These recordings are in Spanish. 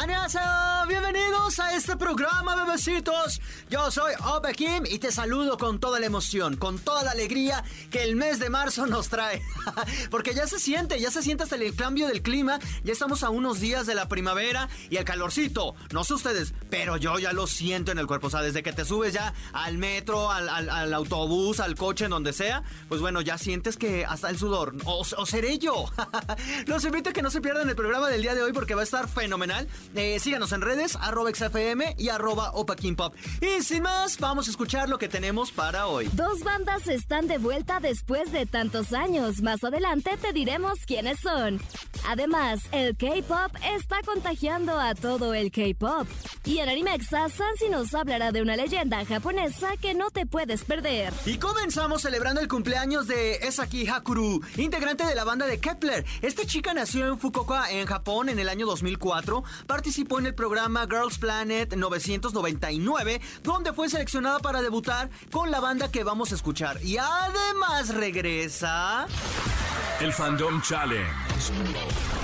¡Annyeonghaseyo! Bienvenidos a este programa, bebecitos. Yo soy Opa Kim y te saludo con toda la emoción, con toda la alegría que el mes de marzo nos trae. Porque ya se siente, ya se siente hasta el cambio del clima. Ya estamos a unos días de la primavera y el calorcito. No sé ustedes, pero yo ya lo siento en el cuerpo. O sea, desde que te subes ya al metro, al autobús, al coche, en donde sea, pues bueno, ya sientes que hasta el sudor. O, o seré yo. Los invito a que no se pierdan el programa del día de hoy porque va a estar fenomenal. Eh, síganos en redes, arroba XFM y arroba Opa King Pop. Y sin más, vamos a escuchar lo que tenemos para hoy. Dos bandas están de vuelta después de tantos años. Más adelante te diremos quiénes son. Además, el K-pop está contagiando a todo el K-pop. Y en Animexa, Sansi nos hablará de una leyenda japonesa que no te puedes perder. Y comenzamos celebrando el cumpleaños de Esaki Hakuru, integrante de la banda de Kepler. Esta chica nació en Fukuoka, en Japón, en el año 2004. Participó en el programa Girls Planet 999, donde fue seleccionada para debutar con la banda que vamos a escuchar. Y además regresa... El Fandom Challenge.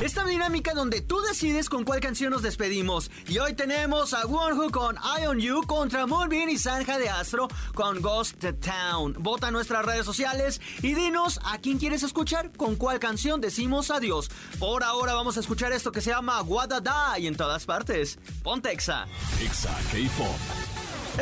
Esta dinámica donde tú decides con cuál canción nos despedimos. Y hoy tenemos a Wonhu con Eye on You contra Moonbeam y Sanja de Astro con Ghost Town. Vota en nuestras redes sociales y dinos a quién quieres escuchar, con cuál canción decimos adiós. Por ahora vamos a escuchar esto que se llama Wadada y en todas partes. Pontexa. Exa K-Pop.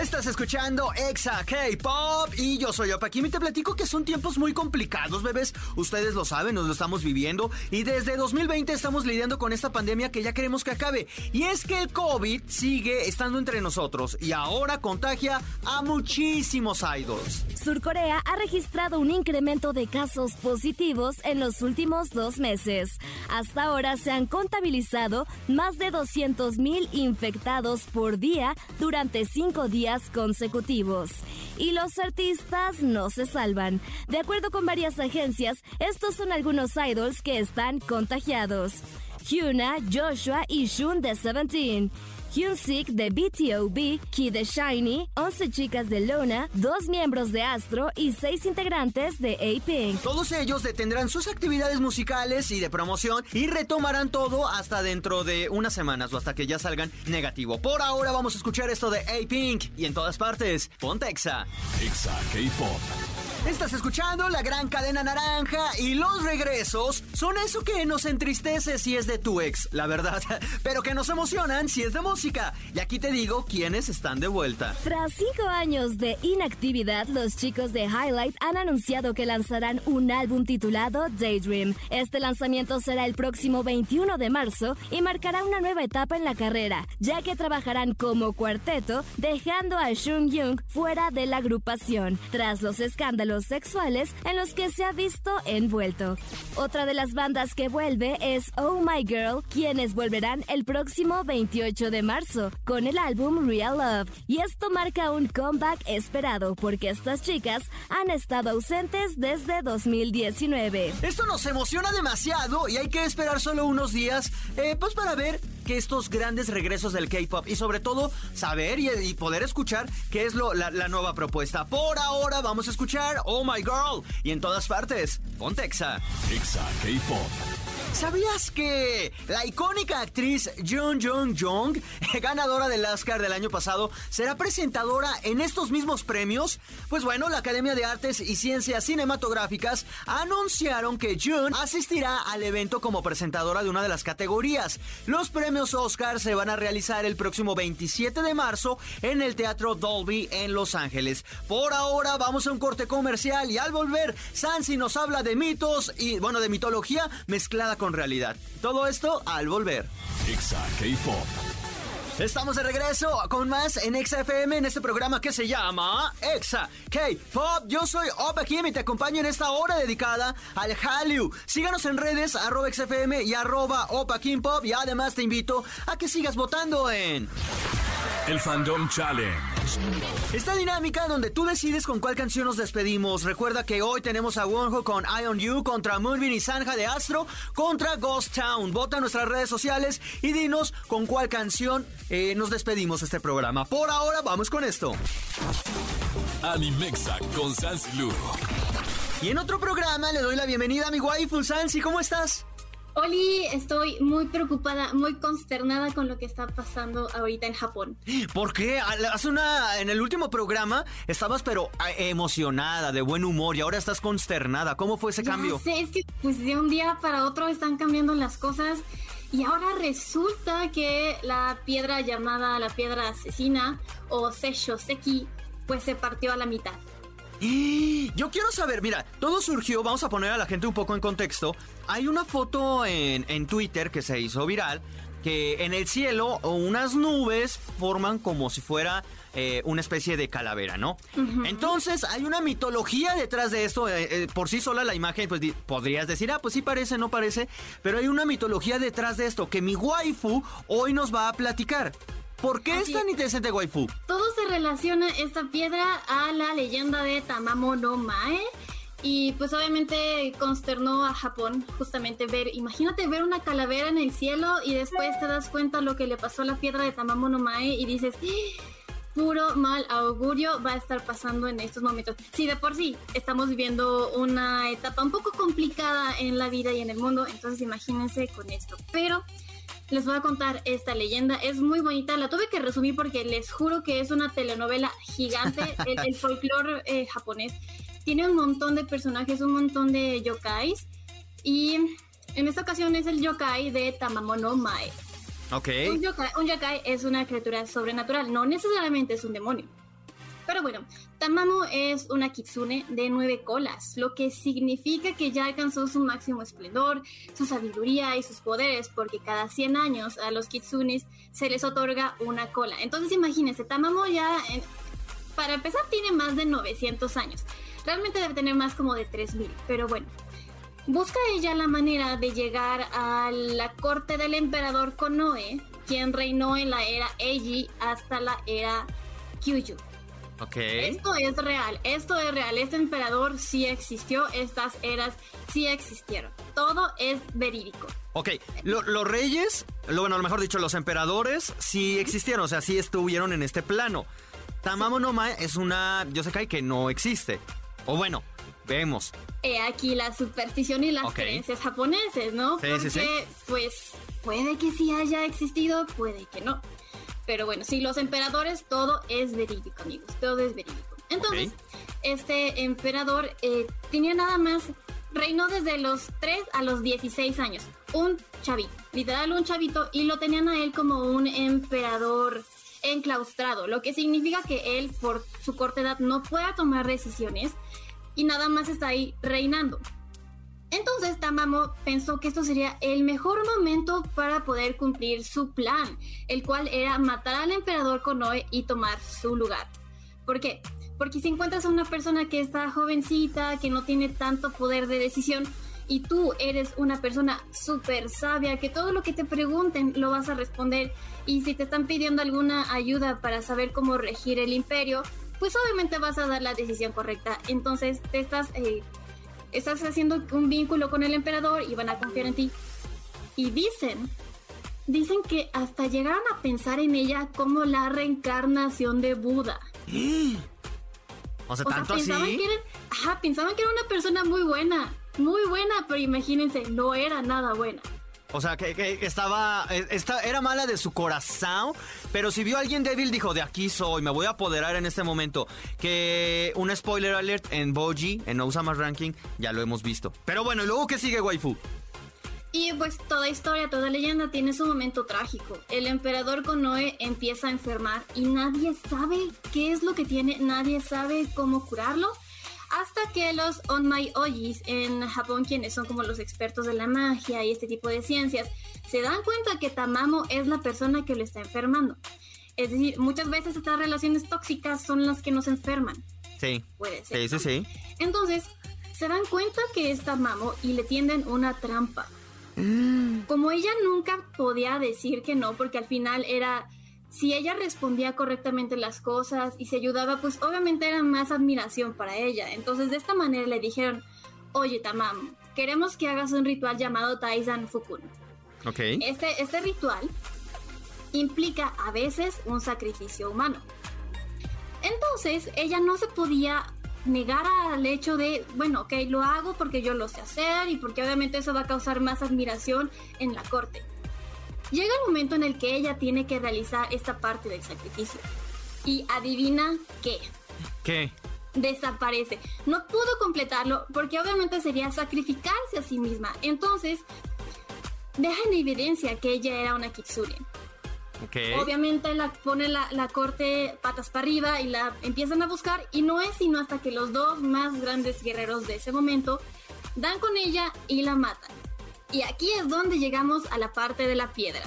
Estás escuchando Exa K-Pop y yo soy Opa Kim y te platico que son tiempos muy complicados, bebés. Ustedes lo saben, nos lo estamos viviendo y desde 2020 estamos lidiando con esta pandemia que ya queremos que acabe. Y es que el COVID sigue estando entre nosotros y ahora contagia a muchísimos idols. Surcorea ha registrado un incremento de casos positivos en los últimos dos meses. Hasta ahora se han contabilizado más de 200.000 infectados por día durante cinco días consecutivos. Y los artistas no se salvan. De acuerdo con varias agencias, estos son algunos idols que están contagiados. Hyuna, Joshua y Shun de Seventeen. Hyunsik de BTOB, Key de Shiny, 11 chicas de Luna, dos miembros de Astro y seis integrantes de A-Pink. Todos ellos detendrán sus actividades musicales y de promoción y retomarán todo hasta dentro de unas semanas o hasta que ya salgan negativo. Por ahora vamos a escuchar esto de A-Pink y en todas partes, Pontexa. Exa K-Pop. Estás escuchando la gran cadena naranja y los regresos son eso que nos entristece si es de tu ex, la verdad, pero que nos emocionan si es de música. Y aquí te digo quiénes están de vuelta. Tras cinco años de inactividad, los chicos de Highlight han anunciado que lanzarán un álbum titulado Daydream. Este lanzamiento será el próximo 21 de marzo y marcará una nueva etapa en la carrera, ya que trabajarán como cuarteto, dejando a Shung Young fuera de la agrupación, tras los escándalos sexuales en los que se ha visto envuelto. Otra de las bandas que vuelve es Oh My Girl, quienes volverán el próximo 28 de marzo con el álbum Real Love. Y esto marca un comeback esperado porque estas chicas han estado ausentes desde 2019. Esto nos emociona demasiado y hay que esperar solo unos días, eh, pues para ver que estos grandes regresos del K-pop y sobre todo saber y, poder escuchar qué es lo, la, la nueva propuesta. Por ahora vamos a escuchar Oh My Girl y en todas partes, Pontexa. Exa K-Pop. ¿Sabías que la icónica actriz Jung Jung Jung, ganadora del Oscar del año pasado, será presentadora en estos mismos premios? Pues bueno, la Academia de Artes y Ciencias Cinematográficas anunciaron que Jung asistirá al evento como presentadora de una de las categorías. Los premios Oscar se van a realizar el próximo 27 de marzo en el Teatro Dolby en Los Ángeles. Por ahora vamos a un corte comercial y al volver, Sansi nos habla de mitos y, bueno, de mitología mezclada con realidad. Todo esto al volver. Exa K-Pop. Estamos de regreso con más en Exa FM en este programa que se llama Exa K-Pop. Yo soy Opa Kim y te acompaño en esta hora dedicada al Hallyu. Síganos en redes arroba XFM y arroba Opa Kim Pop y además te invito a que sigas votando en El Fandom Challenge. Esta dinámica donde tú decides con cuál canción nos despedimos. Recuerda que hoy tenemos a Wonho con Eye on You contra Mulvin y Sanja de Astro contra Ghost Town. Vota en nuestras redes sociales y dinos con cuál canción eh, nos despedimos este programa. Por ahora, vamos con esto. Animexa con Sans Lu. Y en otro programa le doy la bienvenida a mi waifu Sansi. ¿Cómo estás? Oli, estoy muy preocupada, muy consternada con lo que está pasando ahorita en Japón. ¿Por qué? Hace una, en el último programa estabas pero emocionada, de buen humor y ahora estás consternada. ¿Cómo fue ese ya cambio? Sé, es que pues de un día para otro están cambiando las cosas y ahora resulta que la piedra llamada la piedra asesina o Seisho Seki pues se partió a la mitad. Yo quiero saber, mira, todo surgió, vamos a poner a la gente un poco en contexto. Hay una foto en, en Twitter que se hizo viral que en el cielo unas nubes forman como si fuera eh, una especie de calavera, ¿no? Entonces hay una mitología detrás de esto. Eh, eh, por sí sola la imagen, pues podrías decir, ah, pues sí parece, no parece. Pero hay una mitología detrás de esto que mi waifu hoy nos va a platicar. ¿Por qué es tan interesante waifu? Todo se relaciona esta piedra a la leyenda de Tamamo no Mae. Y pues obviamente consternó a Japón justamente ver, imagínate ver una calavera en el cielo y después te das cuenta lo que le pasó a la piedra de Tamamo no Mae y dices, ¡Ah! puro mal augurio va a estar pasando en estos momentos. Sí, de por sí estamos viviendo una etapa un poco complicada en la vida y en el mundo, entonces imagínense con esto. Pero les voy a contar esta leyenda. Es muy bonita. La tuve que resumir porque les juro que es una telenovela gigante. el, folclore eh, japonés tiene un montón de personajes, un montón de yokais. Y en esta ocasión es el yokai de Tamamono Mae. Ok. Un yokai, un yokai es una criatura sobrenatural, no necesariamente es un demonio. Pero bueno, Tamamo es una kitsune de nueve colas, lo que significa que ya alcanzó su máximo esplendor, su sabiduría y sus poderes, porque cada 100 años a los kitsunes se les otorga una cola. Entonces imagínense, Tamamo ya, eh, para empezar, tiene más de 900 años. Realmente debe tener más como de 3000, pero bueno. Busca ella la manera de llegar a la corte del emperador Konoe, quien reinó en la era Eiji hasta la era Kyuju. Ok. Esto es real, esto es real. Este emperador sí existió, estas eras sí existieron. Todo es verídico. Ok, lo- los reyes, lo, bueno, mejor dicho, los emperadores sí existieron, o sea, sí estuvieron en este plano. Tamamo no Mae es una Yosekai que no existe. O bueno, vemos. He aquí la superstición y las creencias japoneses, ¿no? Sí, Porque, sí, sí. pues, puede que sí haya existido, puede que no. Pero bueno, sí, los emperadores, todo es verídico, amigos, todo es verídico. Entonces, este emperador eh, tenía nada más, reinó desde los 3 a los 16 años. Un chavito, literal un chavito, y lo tenían a él como un emperador enclaustrado, lo que significa que él, por su corta edad, no pueda tomar decisiones y nada más está ahí reinando. Entonces Tamamo pensó que esto sería el mejor momento para poder cumplir su plan, el cual era matar al emperador Konoe y tomar su lugar. ¿Por qué? Porque si encuentras a una persona que está jovencita, que no tiene tanto poder de decisión, y tú eres una persona súper sabia, que todo lo que te pregunten lo vas a responder, y si te están pidiendo alguna ayuda para saber cómo regir el imperio, pues obviamente vas a dar la decisión correcta. Entonces te estás, eh, estás haciendo un vínculo con el emperador y van a confiar en ti. Y dicen, dicen que hasta llegaron a pensar en ella como la reencarnación de Buda. O sea, O sea, tanto pensaban así. que, era, ajá, pensaban que era una persona muy buena, muy buena, pero imagínense, no era nada buena. O sea, que, estaba, esta- era mala de su corazón, pero si vio a alguien débil dijo, de aquí soy, me voy a apoderar en este momento. Que un spoiler alert en Boji, en Osamas Ranking, ya lo hemos visto. Pero bueno, ¿y luego qué sigue, waifu? Y pues toda historia, toda leyenda tiene su momento trágico. El emperador Konoe empieza a enfermar y nadie sabe qué es lo que tiene, nadie sabe cómo curarlo. Hasta que los Onmai Ojis en Japón, quienes son como los expertos de la magia y este tipo de ciencias, se dan cuenta que Tamamo es la persona que lo está enfermando. Es decir, muchas veces estas relaciones tóxicas son las que nos enferman. Sí. Puede ser. Sí, sí, ¿no? sí. Entonces, se dan cuenta que es Tamamo y le tienden una trampa. Como ella nunca podía decir que no, porque al final era si ella respondía correctamente las cosas y se ayudaba, pues obviamente era más admiración para ella. Entonces de esta manera le dijeron, oye Tamam, queremos que hagas un ritual llamado Taizan Fukun. Ok. Este, este ritual implica a veces un sacrificio humano. Entonces ella no se podía negar al hecho de, bueno, ok, lo hago porque yo lo sé hacer y porque obviamente eso va a causar más admiración en la corte. Llega el momento en el que ella tiene que realizar esta parte del sacrificio. Y adivina qué. ¿Qué? Desaparece. No pudo completarlo porque obviamente sería sacrificarse a sí misma. Entonces, deja en evidencia que ella era una kitsune. Okay. Obviamente la pone la, la, corte patas para arriba y la empiezan a buscar y no es sino hasta que los dos más grandes guerreros de ese momento dan con ella y la matan. Y aquí es donde llegamos a la parte de la piedra.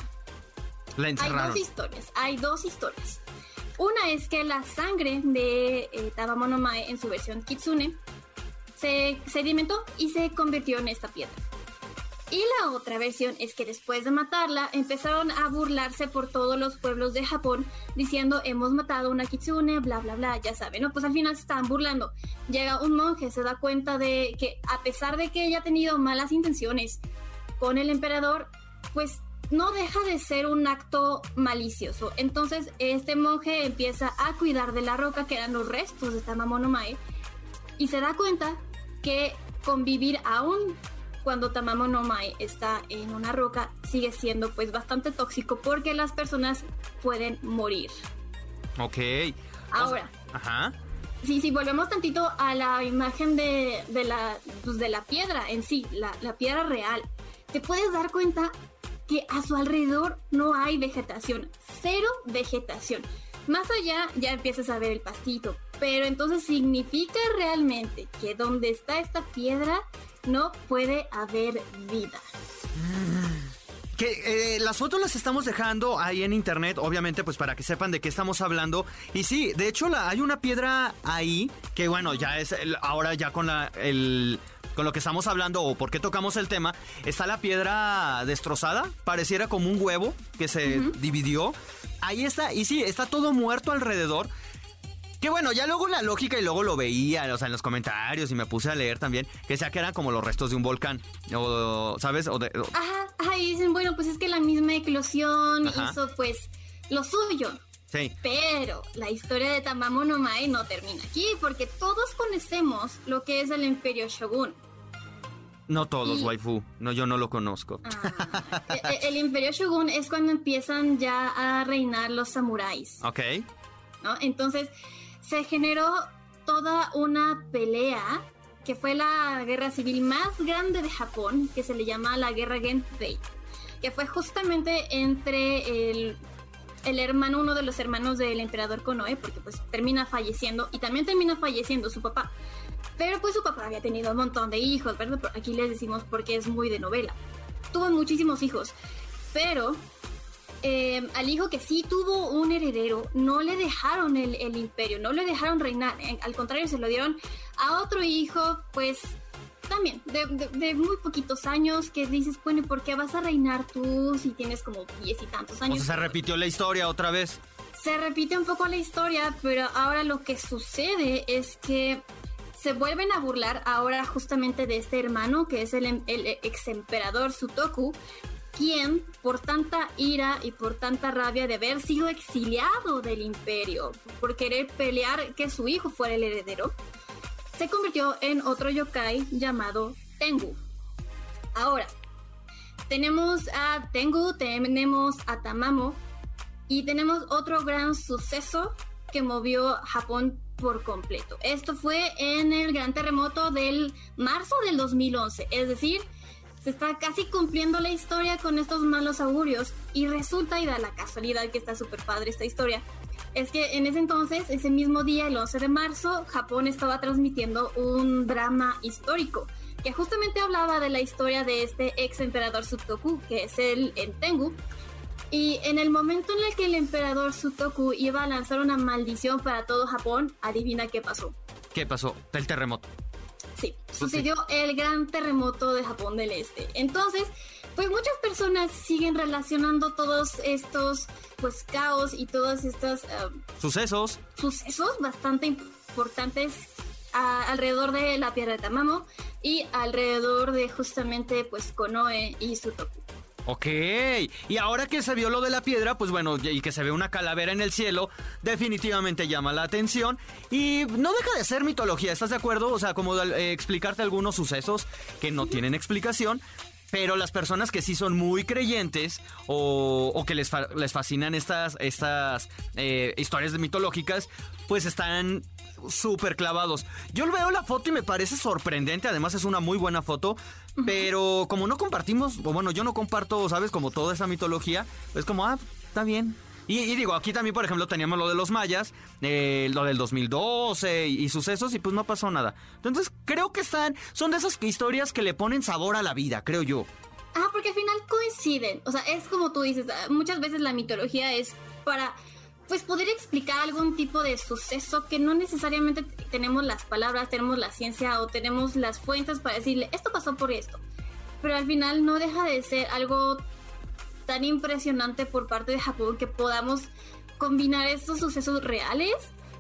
La. Hay dos historias, hay dos historias. Una es que la sangre de eh, Tabamono Mae en su versión Kitsune se sedimentó y se convirtió en esta piedra. Y la otra versión es que después de matarla empezaron a burlarse por todos los pueblos de Japón diciendo hemos matado una kitsune, bla bla bla, ya saben, ¿no? Pues al final se estaban burlando. Llega un monje, se da cuenta de que a pesar de que ella ha tenido malas intenciones con el emperador, pues no deja de ser un acto malicioso. Entonces este monje empieza a cuidar de la roca que eran los restos de Tamamono Mae y se da cuenta que convivir aún cuando Tamamo no Mai está en una roca sigue siendo pues bastante tóxico porque las personas pueden morir. Ok. Ahora. Ajá. Sí, sí, volvemos tantito a la imagen de, de la, pues, de la piedra en sí, la, la piedra real. Te puedes dar cuenta que a su alrededor no hay vegetación, cero vegetación. Más allá ya empiezas a ver el pastito, pero entonces significa realmente que donde está esta piedra no puede haber vida. Que eh, las fotos las estamos dejando ahí en internet, obviamente, pues para que sepan de qué estamos hablando. Y sí, de hecho hay una piedra ahí que bueno, ya es ahora ya con la el con lo que estamos hablando o por qué tocamos el tema, está la piedra destrozada, pareciera como un huevo que se uh -huh. dividió. Ahí está, y sí, está todo muerto alrededor. Que bueno, ya luego la lógica y luego lo veía, o sea, en los comentarios y me puse a leer también, que sea que eran como los restos de un volcán, o, ¿sabes? O de, o... Ajá, ajá, y dicen, bueno, pues es que la misma eclosión ajá. hizo pues lo suyo. Sí. Pero la historia de Tamamo no Mae no termina aquí, porque todos conocemos lo que es el Imperio Shogun. No todos, y... waifu. No, yo no lo conozco. Ah, el, el, Imperio Shogun es cuando empiezan ya a reinar los samuráis. Ok. ¿No? Entonces, se generó toda una pelea que fue la guerra civil más grande de Japón, que se le llama la guerra Genpei, que fue justamente entre el, el hermano, uno de los hermanos del emperador Konoe, porque pues termina falleciendo, y también termina falleciendo su papá. Pero pues su papá había tenido un montón de hijos, ¿verdad? Aquí les decimos porque es muy de novela. Tuvo muchísimos hijos, pero eh, al hijo que sí tuvo un heredero, no le dejaron el, imperio, no le dejaron reinar, eh, al contrario, se lo dieron a otro hijo, pues también, de, de, de, muy poquitos años, que dices, bueno, ¿por qué vas a reinar tú si tienes como diez y tantos años? O sea, se repitió la historia otra vez. Se repite un poco la historia, pero ahora lo que sucede es que se vuelven a burlar ahora justamente de este hermano, que es el, el ex emperador Sutoku, quien, por tanta ira y por tanta rabia de haber sido exiliado del imperio, por querer pelear que su hijo fuera el heredero, se convirtió en otro yokai llamado Tengu. Ahora, tenemos a Tengu, tenemos a Tamamo y tenemos otro gran suceso que movió Japón por completo. Esto fue en el gran terremoto del marzo del 2011, es decir, se está casi cumpliendo la historia con estos malos augurios y resulta y da la casualidad que está súper padre esta historia. Es que en ese entonces, ese mismo día, el 11 de marzo, Japón estaba transmitiendo un drama histórico que justamente hablaba de la historia de este ex emperador Sutoku, que es el Tengu. Y en el momento en el que el emperador Sutoku iba a lanzar una maldición para todo Japón, adivina qué pasó. ¿Qué pasó? El terremoto. Sí, sucedió el gran terremoto de Japón del Este. Entonces, pues muchas personas siguen relacionando todos estos pues caos y todas estas ah, sucesos sucesos bastante importantes alrededor de la piedra de Tamamo y alrededor de justamente pues Konoe y Sutoku. Ok, y ahora que se vio lo de la piedra, pues bueno, y que se ve una calavera en el cielo, definitivamente llama la atención. Y no deja de ser mitología, ¿estás de acuerdo? O sea, como eh, explicarte algunos sucesos que no tienen explicación, pero las personas que sí son muy creyentes o, que les, les, fascinan estas, estas eh, historias mitológicas, pues están súper clavados. Yo veo la foto y me parece sorprendente, además es una muy buena foto, pero como no compartimos, o bueno, yo no comparto, ¿sabes? Como toda esa mitología, es como, ah, está bien, y, digo, aquí también, por ejemplo, teníamos lo de los mayas, eh, lo del 2012 y, y, sucesos, y pues no pasó nada. Entonces, creo que están, son de esas historias que le ponen sabor a la vida, creo yo. Ah, porque al final coinciden. O sea, es como tú dices, ah, muchas veces la mitología es para pues poder explicar algún tipo de suceso que no necesariamente tenemos las palabras, tenemos la ciencia o tenemos las fuentes para decirle esto pasó por esto. Pero al final no deja de ser algo tan impresionante por parte de Japón que podamos combinar estos sucesos reales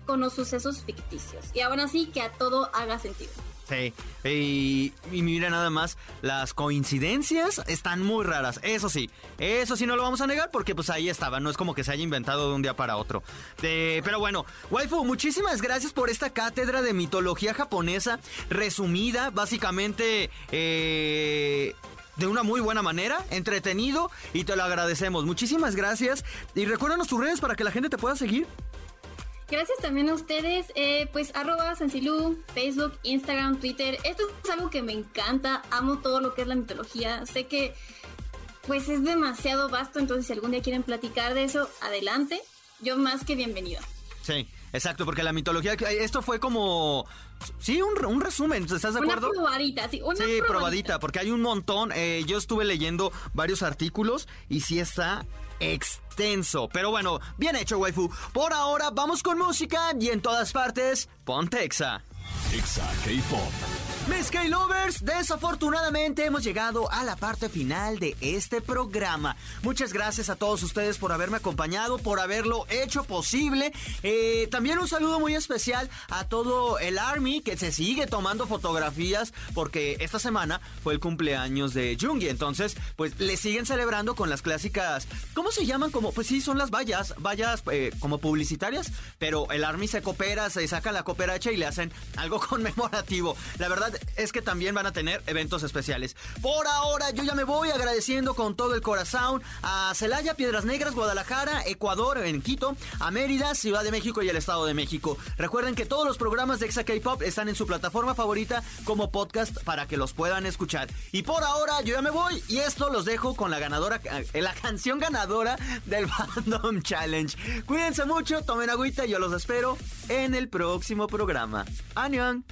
con los sucesos ficticios. Y aún así que a todo haga sentido. Sí, y, mira nada más, las coincidencias están muy raras, eso sí, eso sí no lo vamos a negar porque pues ahí estaba, no es como que se haya inventado de un día para otro. pero bueno, waifu, muchísimas gracias por esta cátedra de mitología japonesa resumida, básicamente... Eh, de una muy buena manera, entretenido y te lo agradecemos. Muchísimas gracias y recuérdanos tus redes para que la gente te pueda seguir. Gracias también a ustedes, eh, pues arroba Sansilú, Facebook, Instagram, Twitter. Esto es algo que me encanta, amo todo lo que es la mitología. Sé que pues es demasiado vasto, entonces si algún día quieren platicar de eso, adelante. Yo más que bienvenida. Sí, exacto, porque la mitología, esto fue como Sí, un, resumen, ¿estás de acuerdo? Una probadita, sí, una sí, probadita. porque hay un montón. Eh, yo estuve leyendo varios artículos y sí está extenso. Pero bueno, bien hecho, waifu. Por ahora, vamos con música y en todas partes, Pontexa. Exa K-Pop. Mis K-Lovers, desafortunadamente hemos llegado a la parte final de este programa. Muchas gracias a todos ustedes por haberme acompañado, por haberlo hecho posible. Eh, también un saludo muy especial a todo el Army que se sigue tomando fotografías porque esta semana fue el cumpleaños de Jungi. Entonces, pues le siguen celebrando con las clásicas. ¿Cómo se llaman? Como, pues sí, son las vallas, vallas eh, como publicitarias, pero el Army se coopera, se saca la cooperacha y le hacen algo conmemorativo. La verdad es que también van a tener eventos especiales. Por ahora, yo ya me voy agradeciendo con todo el corazón a Celaya, Piedras Negras, Guadalajara, Ecuador, en Quito, a Mérida, Ciudad de México y el Estado de México. Recuerden que todos los programas de Exa K-Pop están en su plataforma favorita como podcast para que los puedan escuchar. Y por ahora, yo ya me voy y esto los dejo con la ganadora, eh, la canción ganadora del Fandom Challenge. Cuídense mucho, tomen agüita y yo los espero en el próximo programa. Young.